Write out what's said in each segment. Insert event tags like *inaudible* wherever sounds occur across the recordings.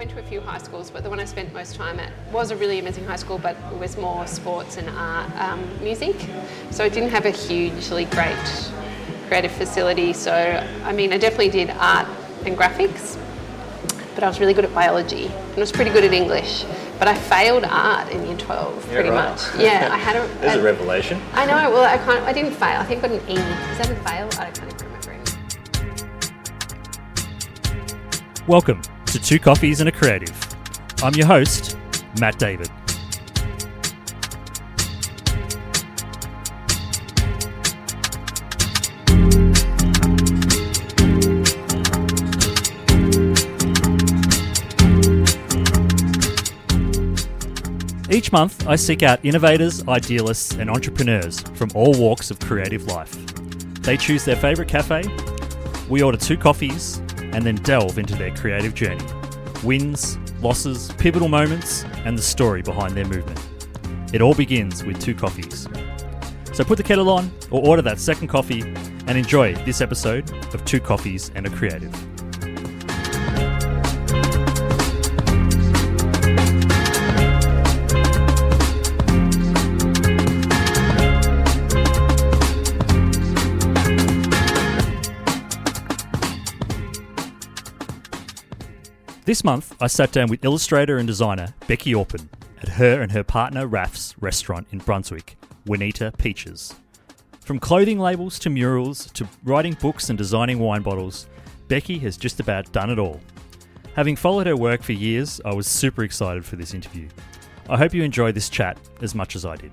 went to a few high schools, but the one I spent most time at was a really amazing high school, but it was more sports and art, um, music. So it didn't have a hugely great creative facility. So, I mean, I definitely did art and graphics, but I was really good at biology and I was pretty good at English. But I failed art in year 12, Yeah, pretty right. much. Yeah, I had a. *laughs* There's a a- revelation. I know. Well, I can't. I didn't fail. I think I got an E. Is that a fail? I can't even remember. Anymore. Welcome to Two Coffees and a Creative. I'm your host, Matt David. Each month, I seek out innovators, idealists, and entrepreneurs from all walks of creative life. They choose their favourite cafe, we order two coffees, and then delve into their creative journey wins, losses, pivotal moments, and the story behind their movement. It all begins with two coffees. So put the kettle on or order that second coffee and enjoy this episode of Two Coffees and a Creative. This month, I sat down with illustrator and designer Beci Orpin at her and her partner Raf's restaurant in Brunswick, Juanita Peaches. From clothing labels to murals to writing books and designing wine bottles, Beci has just about done it all. Having followed her work for years, I was super excited for this interview. I hope you enjoy this chat as much as I did.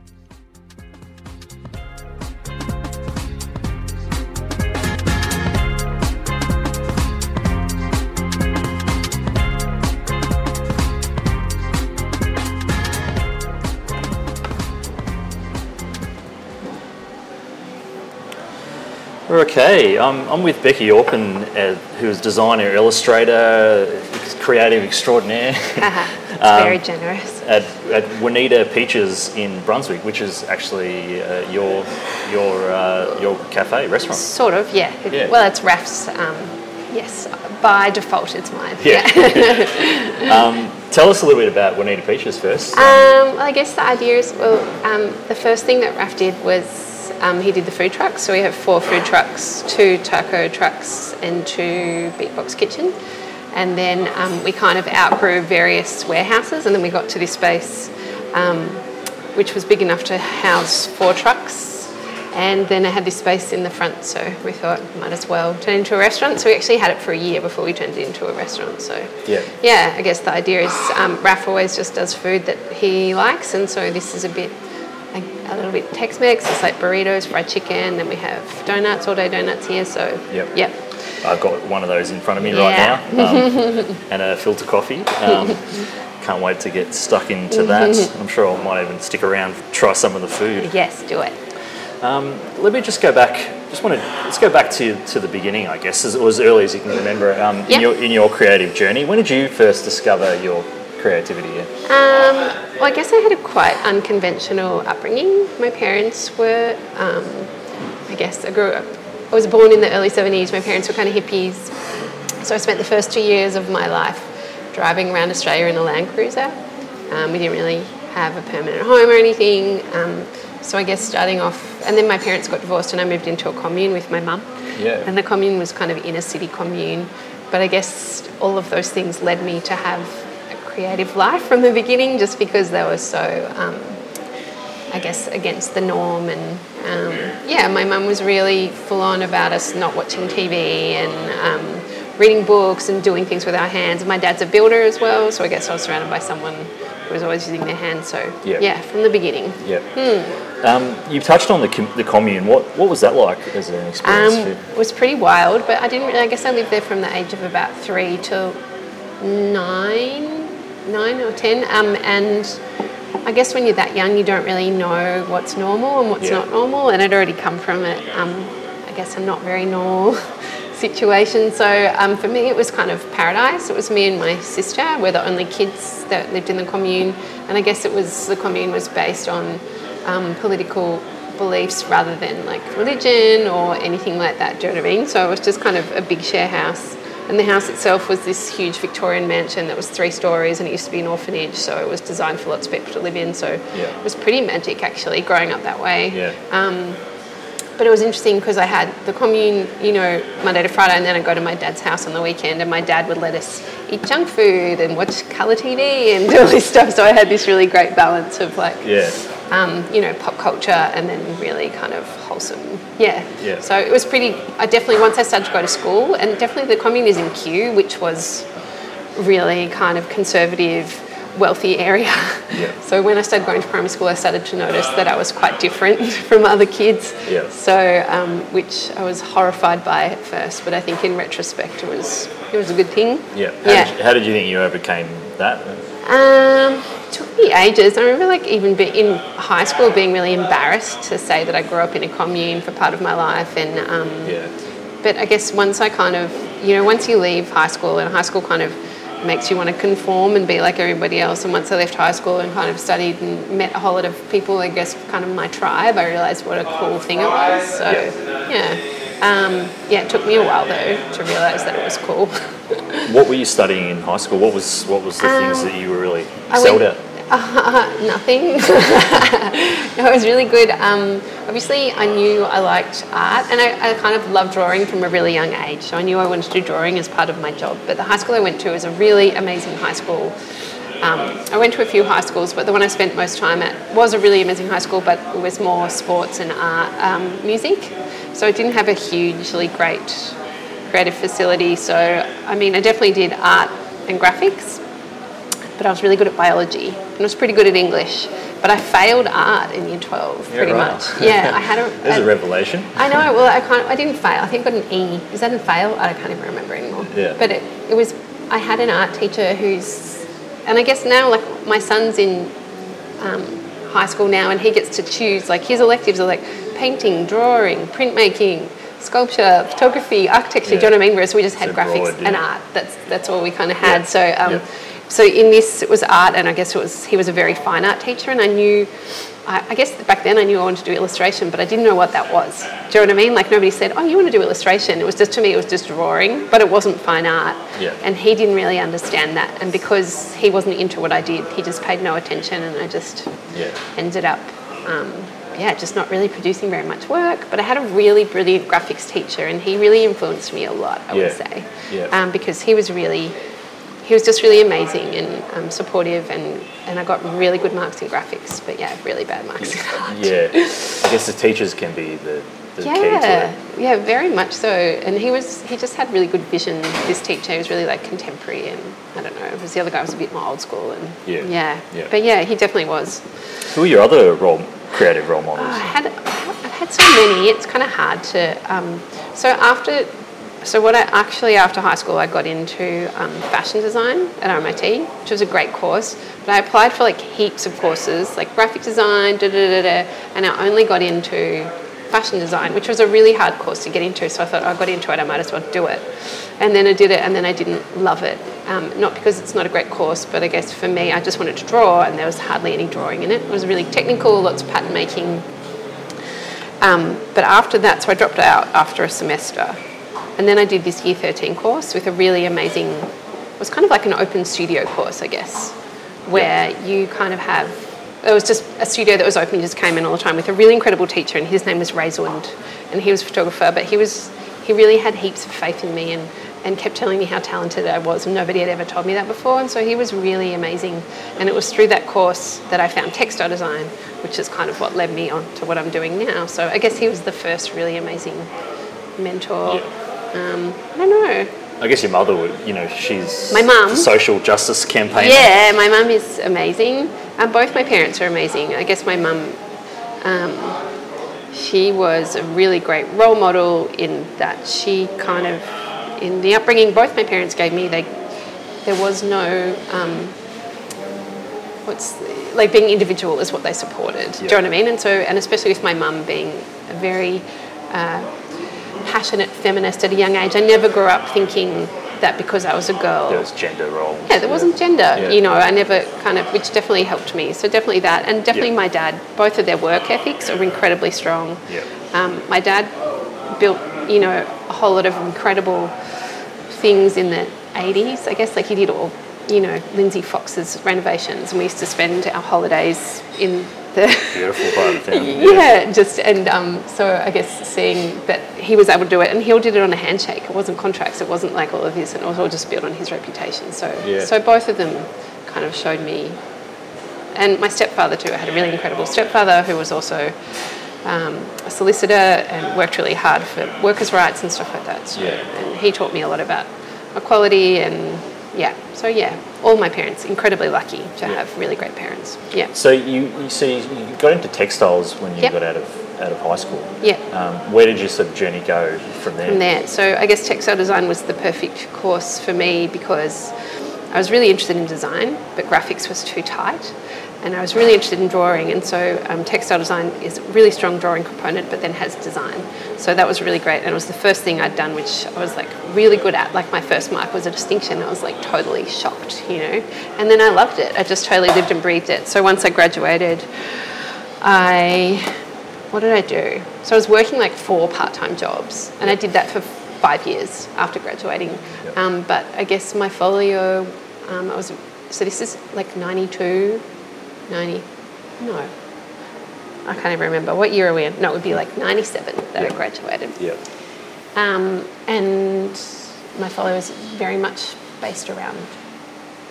Okay, I'm, I'm with Beci Orpin, uh, who's designer, illustrator, creative extraordinaire *laughs* Um, very generous. at, at Juanita Peaches in Brunswick, which is actually uh, your your uh, your cafe restaurant. Sort of, yeah. Yeah. Well, it's Raf's. Um, yes, by default, it's mine. Yeah. *laughs* um, tell us a little bit about Juanita Peaches first. Um, well, I guess the idea is well, um, the first thing that Raf did was um, he did the food trucks. So we have four food trucks, two taco trucks, and two beatbox kitchen. And then um, we kind of outgrew various warehouses, and then we got to this space, um, which was big enough to house four trucks. And then I had this space in the front, so we thought might as well turn it into a restaurant. So we actually had it for a year before we turned it into a restaurant. So Yeah. yeah, I guess the idea is um, Raf always just does food that he likes, and so this is a bit, a, a little bit Tex-Mex. It's like burritos, fried chicken, then we have donuts, all-day donuts here. So Yep. yep, I've got one of those in front of me Yeah. right now, um, *laughs* and a filter coffee. Um, can't wait to get stuck into that. *laughs* I'm sure I might even stick around, try some of the food. yes, do it. Um, let me just go back. Just want to let's go back to, to the beginning, I guess, as, or as early as you can remember um, in your in your creative journey. When did you first discover your creativity? Um, well, I guess I had a quite unconventional upbringing. My parents were, um, I guess, I grew up. I was born in the early 70s. My parents were kind of hippies. So I spent the first two years of my life driving around Australia in a Land Cruiser. Um, we didn't really have a permanent home or anything. Um, so I guess starting off, and then my parents got divorced and I moved into a commune with my mum. Yeah. And the commune was kind of inner city commune. But I guess all of those things led me to have creative life from the beginning just because they were so, um, I guess, against the norm. And um, yeah, my mum was really full on about us not watching TV and um, reading books and doing things with our hands. My dad's a builder as well, so I guess I was surrounded by someone who was always using their hands. So Yeah. yeah, from the beginning. Yeah. Hmm. Um, you've touched on the, com- the commune. What what was that like as an experience? Um, it was pretty wild, but I didn't really, I guess I lived there from the age of about three till nine, nine or ten. Um, and I guess when you're that young, you don't really know what's normal and what's Yeah. not normal. And I'd already come from it, um, I guess, a not very normal *laughs* situation. So um, for me, it was kind of paradise. It was me and my sister. We're the only kids that lived in the commune. And I guess it was, the commune was based on um, political beliefs rather than like religion or anything like that. Do you know what I mean? So it was just kind of a big share house And the house itself was this huge Victorian mansion that was three stories and it used to be an orphanage, so it was designed for lots of people to live in. So Yeah. it was pretty magic actually growing up that way. Yeah. Um, but it was interesting because I had the commune, you know, Monday to Friday, and then I'd go to my dad's house on the weekend, and my dad would let us eat junk food and watch colour TV and *laughs* do all this stuff. So I had this really great balance of like, Yeah. Um, you know, pop culture and then really kind of wholesome. Yeah. Yeah. So it was pretty, I definitely, once I started to go to school, and definitely the commune is in Kew, which was really kind of conservative, wealthy area. Yeah. *laughs* So when I started going to primary school, I started to notice that I was quite different *laughs* from other kids. Yeah. So, um, which I was horrified by at first, but I think in retrospect it was it was a good thing. Yeah. How, Yeah. Did you, how did you think you overcame that? Um, took me ages. I remember like even in high school being really embarrassed to say that I grew up in a commune for part of my life, and um, Yeah. but I guess once I kind of you know once you leave high school and high school kind of makes you want to conform and be like everybody else. And once I left high school and kind of studied and met a whole lot of people, I guess kind of my tribe, I realised what a cool thing it was. So yeah. Um, yeah, it took me a while though to realise that it was cool. *laughs* What were you studying in high school? What was what was the things that you were really Um, excelled at? *laughs* Nothing. *laughs* no, it was really good. Um, obviously, I knew I liked art, and I, I kind of loved drawing from a really young age. So I knew I wanted to do drawing as part of my job. But the high school I went to was a really amazing high school. Um, I went to a few high schools, but the one I spent most time at was a really amazing high school, but it was more sports and art, um, music. So it didn't have a hugely great creative facility. So I mean, I definitely did art and graphics, but I was really good at biology and I was pretty good at English. But I failed art in year 12, pretty right. much. *laughs* Yeah, I had a. There's a a- revelation. I know. Well, I can't. I didn't fail. I think I got an E. Is that a fail? I can't even remember anymore. Yeah. But it, it was. I had an art teacher who's, and I guess now like my son's in um, high school now, and he gets to choose. Like his electives are like painting, drawing, printmaking, sculpture, photography, architecture. Yeah. Do you know what I mean? Whereas we just had graphics yeah. and art. That's that's all we kind of had. Yeah. So. Um. So in this, it was art, and I guess it was he was a very fine art teacher, and I knew, I, I guess back then I knew I wanted to do illustration, but I didn't know what that was. Do you know what I mean? Like nobody said, "Oh, you want to do illustration." It was just to me, it was just drawing, but it wasn't fine art. Yeah. And he didn't really understand that, and because he wasn't into what I did, he just paid no attention, and I just Yeah. ended up. Um, yeah, just not really producing very much work, but I had a really brilliant graphics teacher, and he really influenced me a lot. I Yeah. would say, Yeah. um, because he was really he was just really amazing and um, supportive, and, and I got really good marks in graphics, but yeah, really bad marks in art. Yeah. I guess the teachers can be the, the Yeah, yeah, very much so. And he was he just had really good vision. This teacher he was really like contemporary, and I don't know. Because the other guy was a bit more old school, and Yeah, yeah, yeah. But yeah, he definitely was. Who are your other role, creative role models? I had I've had so many. It's kind of hard to. Um, so after, so what I actually after high school I got into um, fashion design at RMIT, which was a great course. But I applied for like heaps of courses, like graphic design, da da da da, and I only got into fashion design, which was a really hard course to get into. So I thought I got into it, I might as well do it. And then I did it, and then I didn't love it. Um, not because it's not a great course, but I guess for me, I just wanted to draw, and there was hardly any drawing in it. It was really technical, lots of pattern making, um, but after that, so I dropped out after a semester. And then I did this year 13 course with a really amazing, it was kind of like an open studio course, I guess, where you kind of have, it was just a studio that was open, you just came in all the time with a really incredible teacher, and his name was Ray Zund, and he was a photographer, but he was, he really had heaps of faith in me and, and kept telling me how talented I was, and nobody had ever told me that before, and so he was really amazing. And it was through that course that I found textile design, which is kind of what led me on to what I'm doing now. So I guess he was the first really amazing mentor. Um, I don't know. I guess your mother would, you know, she's My mum? social justice campaigner. Yeah, my mum is amazing. Um, both my parents are amazing. I guess my mum, um, she was a really great role model in that she kind of, in the upbringing both my parents gave me, they, there was no, um, what's like being individual is what they supported. Do you know what I mean? And so, and especially with my mum being a very uh, passionate feminist at a young age, I never grew up thinking that because I was a girl. There was gender roles. Yeah, there wasn't gender. Yeah. You know, I never kind of, which definitely helped me. So definitely that, and definitely Yeah. my dad. Both of their work ethics are incredibly strong. Yeah. Um, my dad built, you know, a whole lot of incredible things in the 80s, I guess. Like he did all, you know, Lindsay Fox's renovations, and we used to spend our holidays in the Beautiful part of town. *laughs* yeah, just and um, so I guess seeing that he was able to do it, and he all did it on a handshake. It wasn't contracts. It wasn't like all of this, and it was all just built on his reputation. So, Yeah. so both of them kind of showed me, and my stepfather too. I had a really incredible stepfather who was also um, a solicitor and worked really hard for workers' rights and stuff like that. So, Yeah. and he taught me a lot about equality and yeah. So yeah, all my parents incredibly lucky to Yeah. have really great parents. Yeah, So you, you see, you got into textiles when you Yep. got out of out of high school. yeah. Um, where did your sort of journey go from there? from there. So I guess textile design was the perfect course for me because I was really interested in design, but graphics was too tight. And I was really interested in drawing, and so um, textile design is a really strong drawing component, but then has design. So that was really great, and it was the first thing I'd done, which I was like really good at. Like my first mark was a distinction. I was like totally shocked, you know. And then I loved it. I just totally lived and breathed it. So once I graduated, I what did I do? So I was working like four part-time jobs, and I did that for five years after graduating. Um, but I guess my folio, um, I was so this is like 92, 90, no, I can't even remember what year are we in. No, it would be like 97 that Yep. I graduated. Yeah. Um, and my folio is very much based around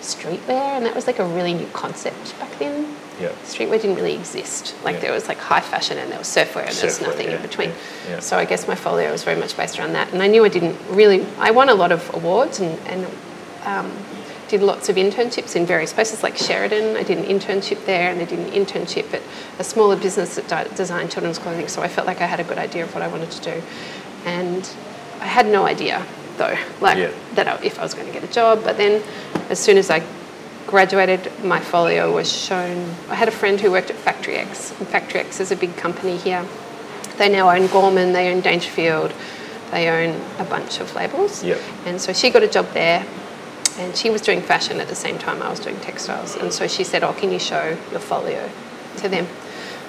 streetwear, and that was like a really new concept back then. Yeah. Streetwear didn't really exist. Like Yeah. there was like high fashion and there was surfwear and there's Surfwear, nothing yeah, in between. yeah, yeah. So I guess my folio was very much based around that. And I knew I didn't really, I won a lot of awards and, and um, did lots of internships in various places like Sheridan. I did an internship there and I did an internship at a smaller business that designed children's clothing. So I felt like I had a good idea of what I wanted to do. And I had no idea though, like Yeah. that I, if I was going to get a job. But then as soon as I graduated, my folio was shown. I had a friend who worked at Factory X. And Factory X is a big company here. They now own Gorman, they own Dangerfield, they own a bunch of labels. Yep. And so she got a job there, and she was doing fashion at the same time I was doing textiles. And so she said, "Oh, can you show your folio to them?"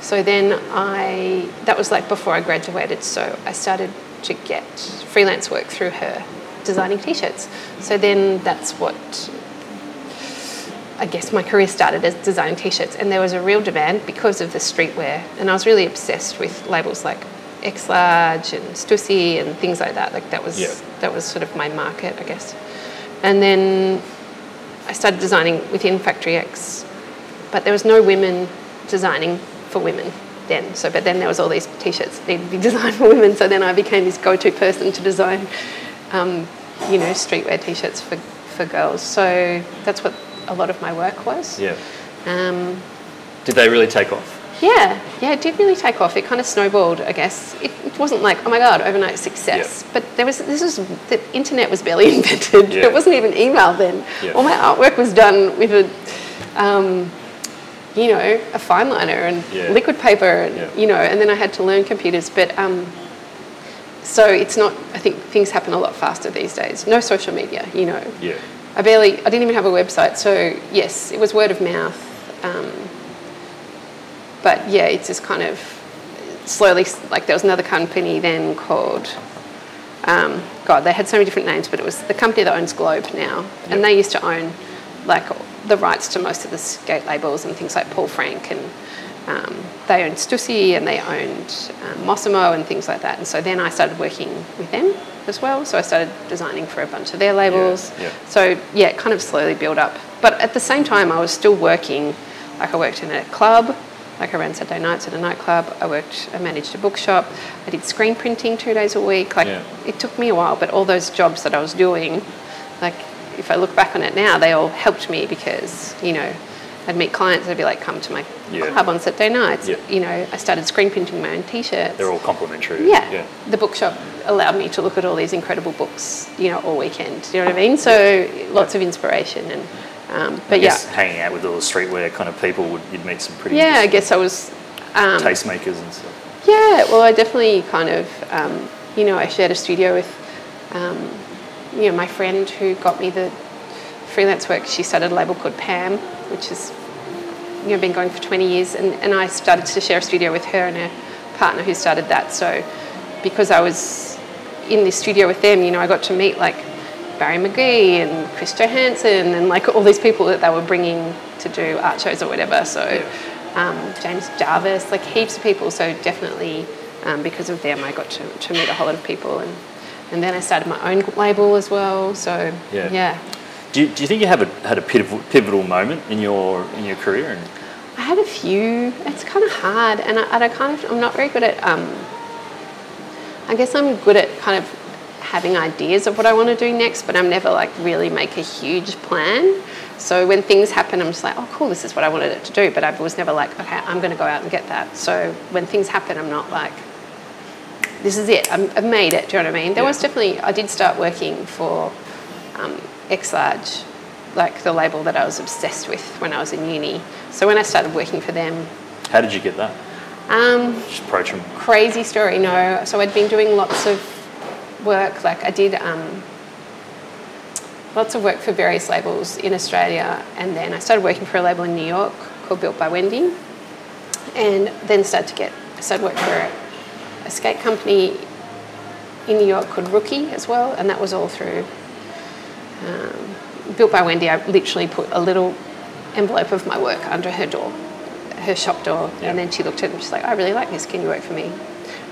So then I, that was like before I graduated. So I started to get freelance work through her, designing t-shirts. So then that's what I guess my career started as designing t-shirts, and there was a real demand because of the streetwear, and I was really obsessed with labels like X Large and Stussy and things like that. Like that was Yeah. that was sort of my market, I guess. And then I started designing within Factory X, but there was no women designing for women then. So, but then there was all these t-shirts that needed to be *laughs* designed for women. So then I became this go-to person to design, um, you know, streetwear t-shirts for for girls. So that's what a lot of my work was. Yeah. Um, Did they really take off? Yeah, yeah, it did really take off. It kind of snowballed, I guess. It, it wasn't like, oh my god, overnight success. But there was this was the internet was barely *laughs* invented. It wasn't even email then. All my artwork was done with a, um, you know, a fine liner and Yeah. liquid paper, and you know, and then I had to learn computers. But um, so it's not. I think things happen a lot faster these days. No social media, you know. Yeah. I barely, I didn't even have a website. So yes, it was word of mouth. Um, but yeah, it's just kind of slowly, like there was another company then called, um, God, they had so many different names, but it was the company that owns Globe now. Yep. And they used to own like the rights to most of the skate labels and things like Paul Frank and um, they owned Stussy and they owned um, Mossimo and things like that. And so then I started working with them as well. So I started designing for a bunch of their labels. yeah. So yeah, it kind of slowly built up. But at the same time, I was still working. Like I worked in a club, like I ran Saturday nights at a nightclub. I worked, I managed a bookshop. I did screen printing two days a week. Like Yeah. it took me a while, but all those jobs that I was doing, like if I look back on it now, they all helped me because you know. I'd meet clients. I'd be like, "Come to my Yeah. club on Saturday nights." Yeah. You know, I started screen printing my own T-shirts. They're all complementary. Yeah. Yeah. The bookshop allowed me to look at all these incredible books, you know, all weekend. Do you know what I mean? So lots of inspiration and, um, but yeah, hanging out with all the streetwear kind of people, would you'd meet some pretty yeah. I guess I was, um, tastemakers and stuff. yeah. Well, I definitely kind of, um, you know, I shared a studio with, um, you know, my friend who got me the freelance work. She started a label called Pam, which has you know, been going for 20 years, and, and I started to share a studio with her and her partner who started that. So, because I was in this studio with them, you know, I got to meet like Barry McGee and Chris Johanson and like all these people that they were bringing to do art shows or whatever. So um, James Jarvis, like heaps of people. So definitely um, because of them, I got to, to meet a whole lot of people and. And then I started my own label as well. So Yeah. yeah. Do you, do you think you have a, had a pivotal, pivotal moment in your in your career? And I had a few. It's kind of hard, and I, and I kind of I'm not very good at. Um, I guess I'm good at kind of having ideas of what I want to do next, but I'm never like really make a huge plan. So when things happen, I'm just like, oh, cool, this is what I wanted it to do. But I was never like, okay, I'm going to go out and get that. So when things happen, I'm not like, this is it. I'm, I've made it. Do you know what I mean? There Yeah. was definitely. I did start working for um, X Large, like the label that I was obsessed with when I was in uni. So when I started working for them, how did you get that? um, Just approach them. crazy story. No, so I'd been doing lots of work. Like I did um, lots of work for various labels in Australia, and then I started working for a label in New York called Built by Wendy, and then started to get I started working for a, a skate company in New York called Rookie as well, and that was all through um, Built by Wendy. I literally put a little envelope of my work under her door, her shop door, Yeah. and then she looked at it and she's like, "I really like this. Can you work for me?"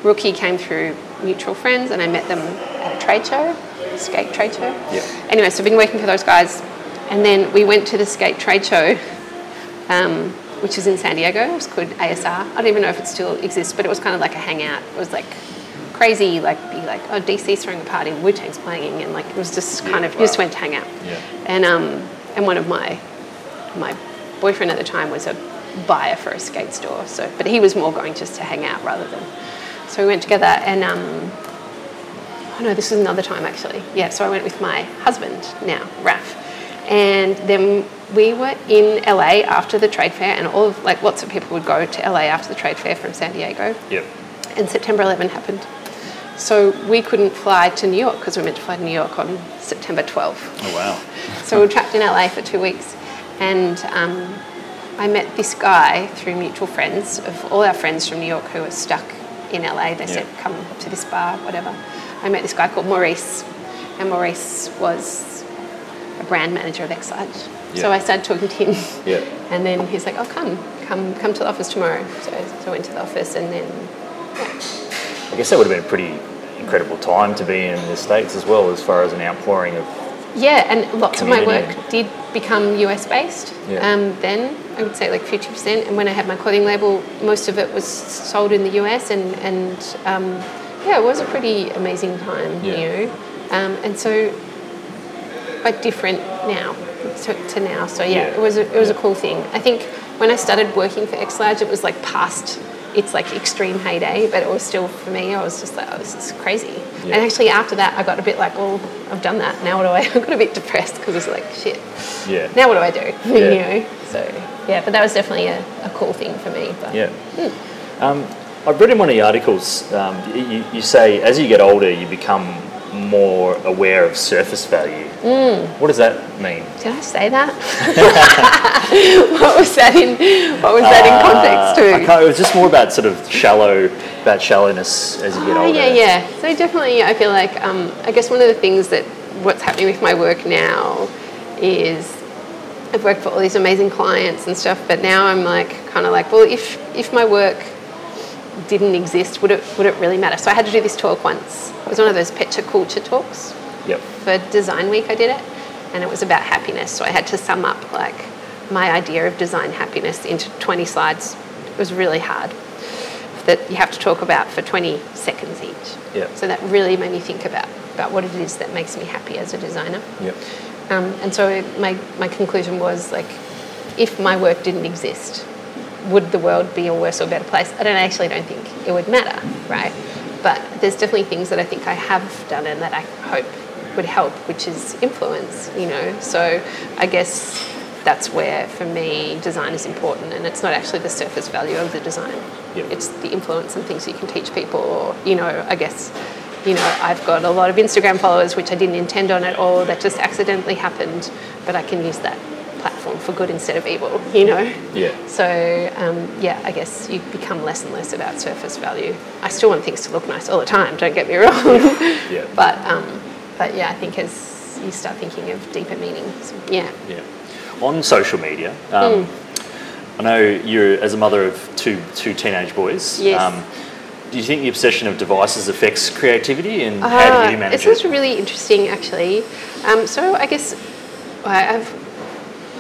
Rookie came through mutual friends, and I met them at a trade show, skate trade show. Yeah. Anyway, so I've been working for those guys, and then we went to the skate trade show, um, which is in San Diego. It was called ASR. I don't even know if it still exists, but it was kind of like a hangout. It was like crazy, like be like, oh, DC's throwing a party, Wu Tang's playing, and like it was just kind Yeah, of you just went to hang out. Yeah. And um, and one of my my boyfriend at the time was a buyer for a skate store, so but he was more going just to hang out rather than. So we went together, and um, oh no, this was another time actually. Yeah, so I went with my husband now, Raf, and then we were in LA after the trade fair, and all of like lots of people would go to LA after the trade fair from San Diego Yep. and September 11 happened. So we couldn't fly to New York because we were meant to fly to New York on September 12. Oh wow. So we were trapped in LA for two weeks. And um, I met this guy through mutual friends of all our friends from New York who were stuck in LA. They said, come to this bar, whatever. I met this guy called Maurice. And Maurice was a brand manager of X Large. So I started talking to him. Yeah. *laughs* And then he's like, oh, come, come, come to the office tomorrow. So, so I went to the office and then, yeah. I guess that would have been a pretty incredible time to be in the states as well, as far as an outpouring of. Yeah, and lots of my work did become US based. Yeah. Um, then I would say like 50%. And when I had my clothing label, most of it was sold in the US. And, and um, yeah, it was a pretty amazing time, Yeah. you know. Um, and so, but different now to, to now. So yeah, Yeah. it was a, it was Yeah. a cool thing. I think when I started working for X Large, it was like past its like extreme heyday, but it was still for me. I was just like, oh, this is crazy. Yeah. And actually, after that, I got a bit like, well, I've done that. Now what do I? *laughs* I got a bit depressed because it was like, shit. Yeah. Now what do I do? *laughs* Yeah. you know. So yeah, but that was definitely a, a cool thing for me. But Yeah. Um, I've read in one of the articles, um, you, you say as you get older, you become more aware of surface value. Mm. What does that mean? did I say that? *laughs* *laughs* what was that in? What was that in Uh, context to? I it was just more about sort of shallow, about shallowness as you get Oh, older. yeah, yeah. So definitely, I feel like um, I guess one of the things that what's happening with my work now is I've worked for all these amazing clients and stuff, but now I'm like kind of like, well, if if my work didn't exist, would it would it really matter? So I had to do this talk once. It was one of those Pecha Kucha talks Yep. for Design Week. I did it, and it was about happiness. So I had to sum up like my idea of design happiness into 20 slides. It was really hard. That you have to talk about for 20 seconds each. Yeah. So that really made me think about about what it is that makes me happy as a designer. Yep. Um, and so my, my conclusion was like, if my work didn't exist, would the world be a worse or better place? I don't actually don't think it would matter, right? But there's definitely things that I think I have done and that I hope would help, which is influence, you know. So I guess that's where for me design is important and it's not actually the surface value of the design. It's the influence and things you can teach people or, you know, I guess you know, I've got a lot of Instagram followers, which I didn't intend on at all. That just accidentally happened, but I can use that platform for good instead of evil. You know. Yeah. So um, yeah, I guess you become less and less about surface value. I still want things to look nice all the time. Don't get me *laughs* wrong. Yeah. But um, but yeah, I think as you start thinking of deeper meanings. Yeah. Yeah. On social media, um, Hmm. I know you're as a mother of two two teenage boys. Yes. Do you think the obsession of devices affects creativity, and how Ah, do you manage it's it? also really interesting, actually. Um, so I guess I've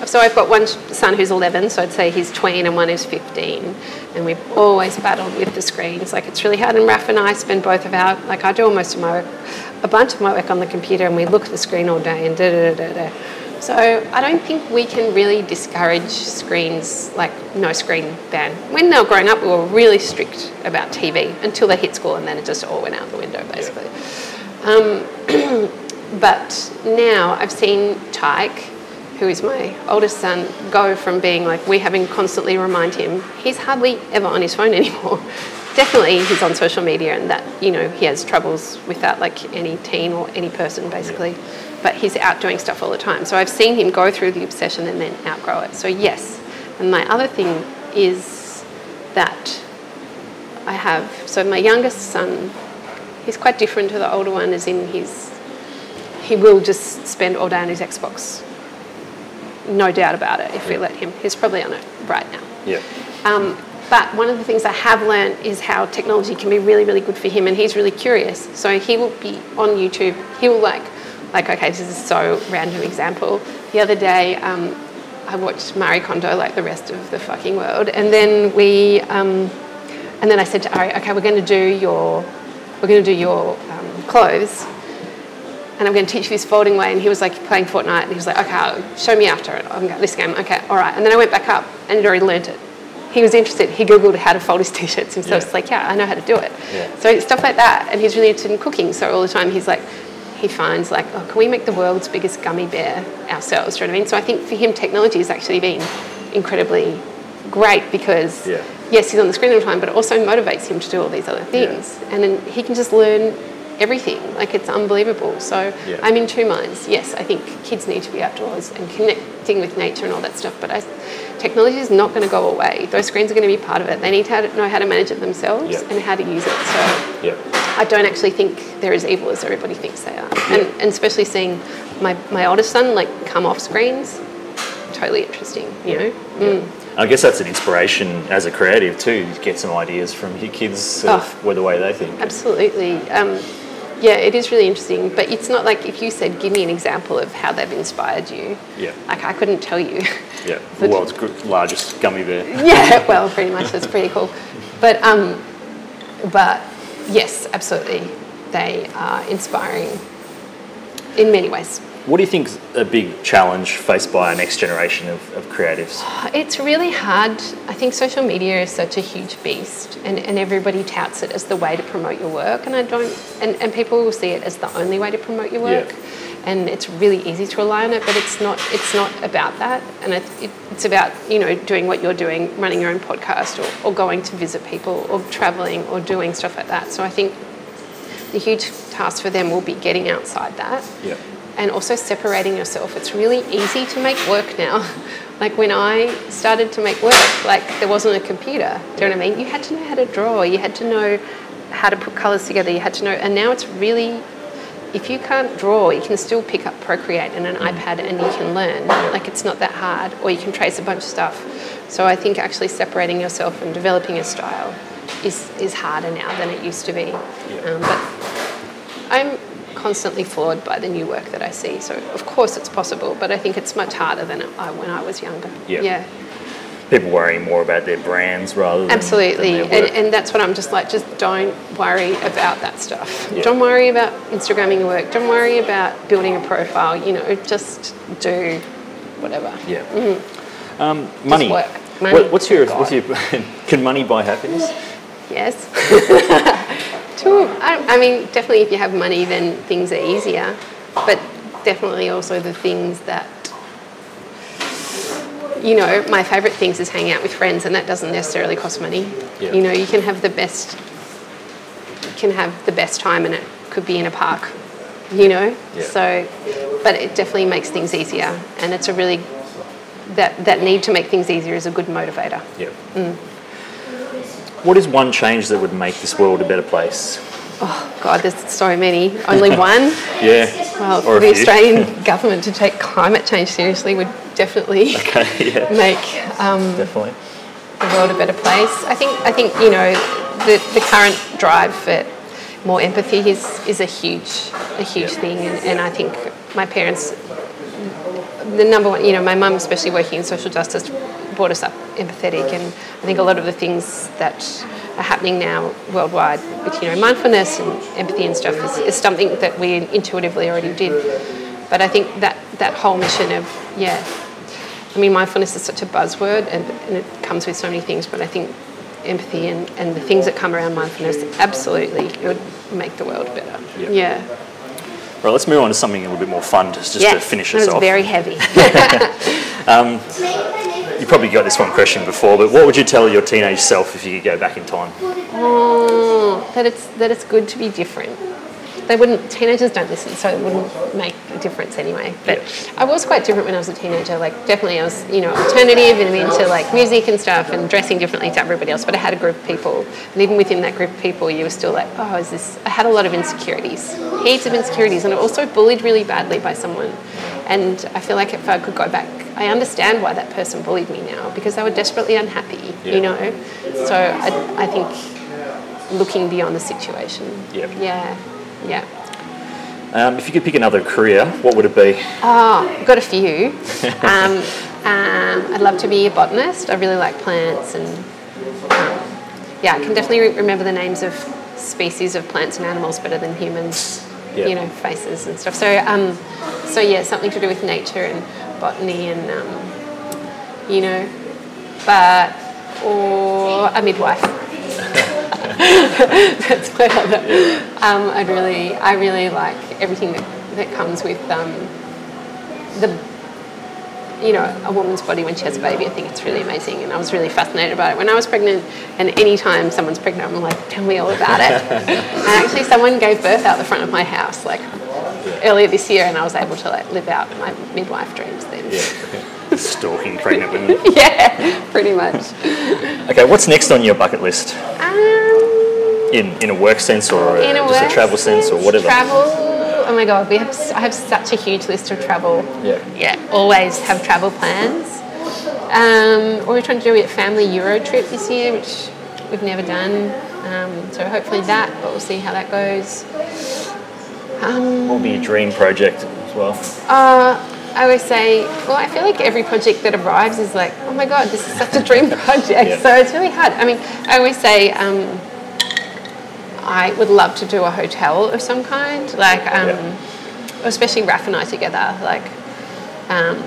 so I've got one son who's 11, so I'd say he's tween, and one is 15, and we've always battled with the screens. Like it's really hard, and Raf and I spend both of our like I do all most of my work, a bunch of my work on the computer, and we look at the screen all day and da da da da. da. So I don't think we can really discourage screens like no screen ban. When they were growing up, we were really strict about TV until they hit school, and then it just all went out the window basically. Um, *clears throat* but now I've seen Tyke, who is my oldest son, go from being like we having constantly remind him he's hardly ever on his phone anymore. *laughs* Definitely he's on social media and that, you know, he has troubles with that like any teen or any person basically. But he's out doing stuff all the time. So I've seen him go through the obsession and then outgrow it. So yes. And my other thing is that I have so my youngest son, he's quite different to the older one as in he's he will just spend all day on his Xbox. No doubt about it if we let him. He's probably on it right now. Yeah. Um, but one of the things I have learned is how technology can be really, really good for him, and he's really curious. So he will be on YouTube. He will like, like, okay, this is so random example. The other day, um, I watched Marie Kondo like the rest of the fucking world, and then we, um, and then I said to Ari, okay, we're going to do your, we're going to do your um, clothes, and I'm going to teach you this folding way. And he was like playing Fortnite, and he was like, okay, show me after it. I'm going this game. Okay, all right. And then I went back up, and he'd already learnt it. He was interested. He googled how to fold his *laughs* t-shirts himself. Yeah. It's like, yeah, I know how to do it. Yeah. So stuff like that, and he's really interested in cooking. So all the time he's like, he finds like, oh, can we make the world's biggest gummy bear ourselves? Do you know what I mean? So I think for him, technology has actually been incredibly great because Yeah. yes, he's on the screen all the time, but it also motivates him to do all these other things, and then he can just learn everything. Like it's unbelievable. So Yeah. I'm in two minds. Yes, I think kids need to be outdoors and connecting with nature and all that stuff, but I, technology is not going to go away. Those screens are going to be part of it. They need to know how to manage it themselves Yeah. and how to use it. So Yeah. I don't actually think they're as evil as everybody thinks they are. And, and especially seeing my, my oldest son like come off screens, totally interesting, you know? Mm. I guess that's an inspiration as a creative too. To get some ideas from your kids, sort Oh. of, with the way they think. Absolutely. Um, yeah, it is really interesting. But it's not like if you said, give me an example of how they've inspired you. Yeah. Like I couldn't tell you. *laughs* Yeah. The world's largest gummy bear. *laughs* yeah, well, pretty much. That's pretty cool. But, um, but yes, absolutely. They are inspiring in many ways. What do you think is a big challenge faced by our next generation of, of creatives? It's really hard. I think social media is such a huge beast, and, and everybody touts it as the way to promote your work. And I don't, and, and people will see it as the only way to promote your work. Yeah. And it's really easy to rely on it, but it's not. It's not about that. And it, it, it's about you know doing what you're doing, running your own podcast, or, or going to visit people, or traveling, or doing stuff like that. So I think the huge task for them will be getting outside that Yeah. and also separating yourself. It's really easy to make work now. *laughs* Like when I started to make work, like there wasn't a computer. Do you know what I mean? You had to know how to draw. You had to know how to put colours together. You had to know, and now it's really. If you can't draw, you can still pick up Procreate and an iPad and you can learn. Like it's not that hard, or you can trace a bunch of stuff. So I think actually separating yourself and developing a style is, is harder now than it used to be. Um, but I'm constantly flawed by the new work that I see. So of course it's possible, but I think it's much harder than it, I, when I was younger. Yeah. Yeah. People worrying more about their brands rather than Absolutely, than and, their work. and that's what I'm just like. Just don't worry about that stuff. Yeah. Don't worry about Instagramming your work. Don't worry about building a profile. You know, just do whatever. yeah. Um, money. work. What- Money. what's your God. what's your *laughs* can money buy happiness? Yes. *laughs* *laughs* to, I, I mean, definitely if you have money, then things are easier. But definitely also the things that, you know, my favourite things is hanging out with friends, and that doesn't necessarily cost money. Yeah. You know, you can have the best, can have the best time, and it could be in a park. You know, Yeah. so, but it definitely makes things easier, and it's a really that that need to make things easier is a good motivator. Yeah. Mm. What is one change that would make this world a better place? Oh God, there's so many. Only *laughs* one. Yeah. Well, Or for the. Australian *laughs* government to take climate change seriously would definitely *laughs* Okay, yeah, make um, definitely. the world a better place. I think I think you know the, the current drive for more empathy is is a huge a huge Yeah. thing, and, and I think my parents, the number one, you know, my mum especially working in social justice, brought us up empathetic, and I think a lot of the things that are happening now worldwide with you know mindfulness and empathy and stuff is, is something that we intuitively already did. But I think that that whole mission of yeah, I mean, mindfulness is such a buzzword and, and it comes with so many things, but I think empathy and, and the things that come around mindfulness absolutely it would make the world better. Yeah. Yeah. Right, let's move on to something a little bit more fun, just, just Yes, to finish was off. very heavy. *laughs* Um, you probably got this one question before, but what would you tell your teenage self if you could go back in time? oh, that it's that it's good to be different. They wouldn't. Teenagers don't listen, so it wouldn't make a difference anyway. But. I was quite different when I was a teenager. Like definitely, I was you know alternative and into like music and stuff and dressing differently to everybody else. But I had a group of people, and even within that group of people, you were still like, oh, is this? I had a lot of insecurities, heaps of insecurities, and I also bullied really badly by someone. And I feel like if I could go back, I understand why that person bullied me now because they were desperately unhappy. Yeah. You know, so I, I think looking beyond the situation. Yep. Yeah. Yeah. Um, if you could pick another career, what would it be? Oh, I've got a few. *laughs* um, um, I'd love to be a botanist. I really like plants, and um, yeah, I can definitely re- remember the names of species of plants and animals better than humans. Yeah. You know, faces and stuff. So, um, so yeah, something to do with nature and botany, and um, you know, but or a midwife. That's other. Um, I'd really, I really like everything that, that comes with um, the, you know, a woman's body when she has a baby. I think it's really amazing, and I was really fascinated about it when I was pregnant. And anytime someone's pregnant, I'm like, tell me all about it. *laughs* and actually, someone gave birth out the front of my house, like earlier this year, and I was able to like live out my midwife dreams then. Yeah. *laughs* Stalking pregnant women. yeah, pretty much. Okay, what's next on your bucket list? Um, In in a work sense or in a just a travel sense or whatever? Travel. Oh my god, we have. I have such a huge list of travel. Yeah. Yeah, always have travel plans. Um, we're trying to do a family Euro trip this year, which we've never done. Um, so hopefully that, but we'll see how that goes. Um, will be a dream project as well? uh, I always say, well, I feel like every project that arrives is like, oh my god, this is such a dream *laughs* project. Yeah. So it's really hard. I mean, I always say, um, I would love to do a hotel of some kind, like, um, Yeah. especially Raf and I together. Like, um,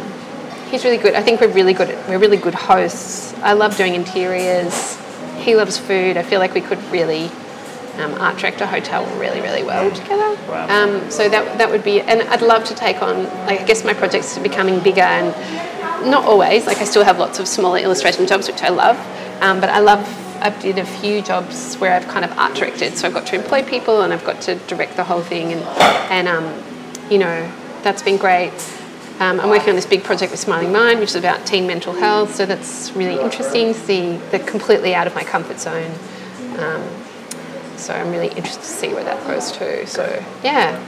he's really good. I think we're really good. At, we're really good hosts. I love doing interiors. He loves food. I feel like we could really um, art direct a hotel really, really well together. Wow. Um, so that that would be, and I'd love to take on. Like, I guess my projects are becoming bigger, and not always. Like, I still have lots of smaller illustration jobs, which I love. Um, but I love. I did a few jobs where I've kind of art directed, so I've got to employ people and I've got to direct the whole thing, and and um, you know that's been great. Um, I'm working on this big project with Smiling Mind, which is about teen mental health. So that's really interesting. to See, they're completely out of my comfort zone. Um, so I'm really interested to see where that goes to. So yeah.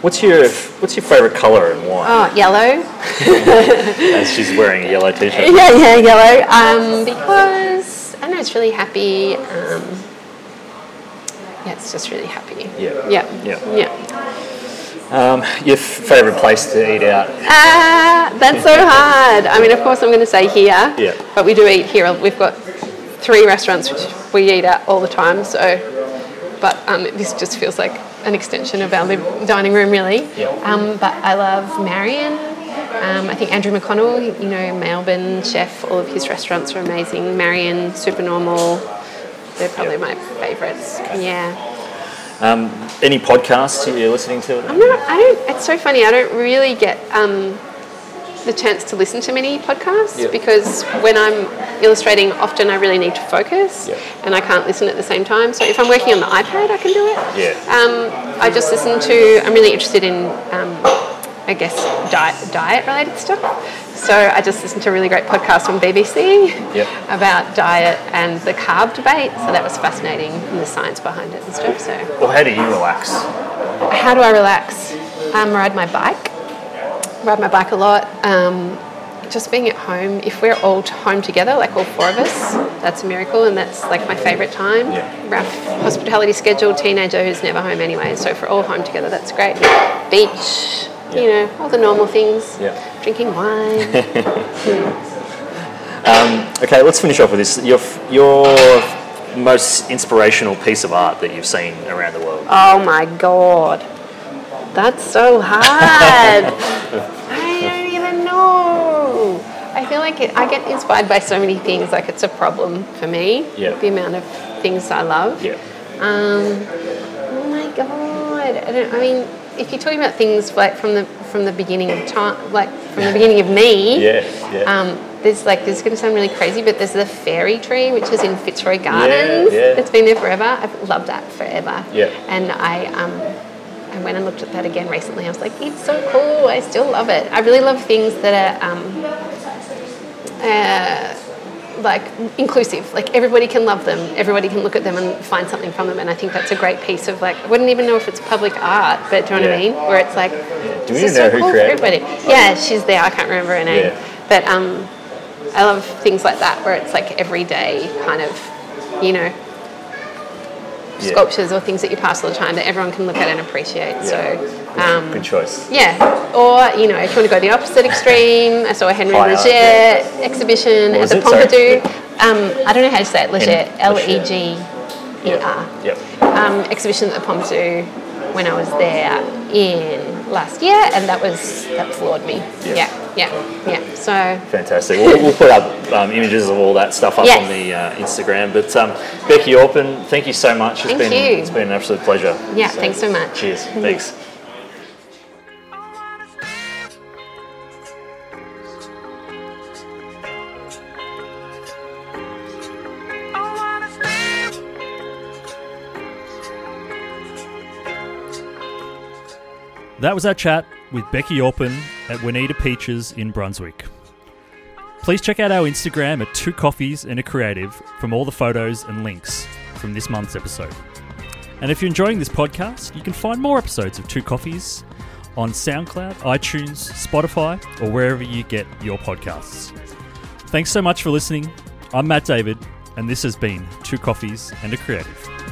What's your What's your favourite colour and why? Oh, yellow. *laughs* As she's wearing a yellow t-shirt. *laughs* yeah, yeah, yellow. Um, because I really happy. Um, yeah, it's just really happy. Yeah. Yeah. Yeah. Yeah. Um, your favourite place to eat out? Ah, that's so hard. I mean, of course, I'm going to say here. Yeah. But we do eat here. We've got three restaurants which we eat at all the time. So, but um, this just feels like an extension of our dining room, really. Yeah. Um, but I love Marion. Um, I think Andrew McConnell, you know, Melbourne chef, all of his restaurants are amazing. Marion, Supernormal, they're probably my favourites. Yeah. Um, any podcasts you're listening to? I'm not. I don't. It's so funny. I don't really get um, the chance to listen to many podcasts Yeah. because when I'm illustrating, often I really need to focus, Yeah. and I can't listen at the same time. So if I'm working on the iPad, I can do it. Yeah. Um, I just listen to. I'm really interested in. I guess diet, diet related stuff. So I just listened to a really great podcast on BBC Yep. about diet and the carb debate. So that was fascinating and the science behind it and stuff. So Well, how do you relax? how do I relax? Um, ride my bike. Ride my bike a lot. Um, just being at home. If we're all home together, like all four of us, that's a miracle, and that's like my favourite time. Yeah. Rough hospitality schedule, teenager who's never home anyway. So if we're all home together, that's great. Beach, you know, all the normal things. Yeah. Drinking wine. *laughs* Okay, let's finish off with this. Your your most inspirational piece of art that you've seen around the world. Oh my god. That's so hard. *laughs* I don't even know. I feel like it, I get inspired by so many things. Like it's a problem for me. Yeah. The amount of things I love. Yeah. Um, oh my god. I don't. I mean, if you're talking about things like from the from the beginning of time, like from the beginning of me. *laughs* Yeah. Yeah. Um, there's like this is going to sound really crazy, but there's the fairy tree, which is in Fitzroy Gardens. yeah. yeah. It's been there forever. I've loved that forever. Yeah. And I um, I went and looked at that again recently. I was like, it's so cool. I still love it. I really love things that are um, uh, like inclusive. Like everybody can love them. Everybody can look at them and find something from them. And I think that's a great piece of like. I wouldn't even know if it's public art, but do you know what I mean? Where it's like. Do this we know so who cool created it? everybody. Yeah, she's there. I can't remember her name. Yeah. But um, I love things like that where it's like everyday kind of, you know, Yeah. sculptures or things that you pass all the time that everyone can look at and appreciate. So, um, Good choice. yeah. Or, you know, if you want to go the opposite extreme, I saw a Henry Leger exhibition What at the it? Pompidou. Um, I don't know how to say it, Leger, L E G E R. Yep. Um, exhibition at the Pompidou when I was there in last year, and that was, that floored me. Yeah. Yeah, yeah, yeah. So, Fantastic. We'll, we'll put up um, images of all that stuff up Yes. on the uh, Instagram. But um, Beci Orpin, thank you so much. It's Thank been you. it's been an absolute pleasure. Yeah, thanks so much. Cheers. Thanks. That was our chat with Beci Orpin at Juanita Peaches in Brunswick. Please check out our Instagram at Two Coffees and a Creative from all the photos and links from this month's episode. And if you're enjoying this podcast, you can find more episodes of Two Coffees on SoundCloud, iTunes, Spotify, or wherever you get your podcasts. Thanks so much for listening. I'm Matt David, and this has been Two Coffees and a Creative.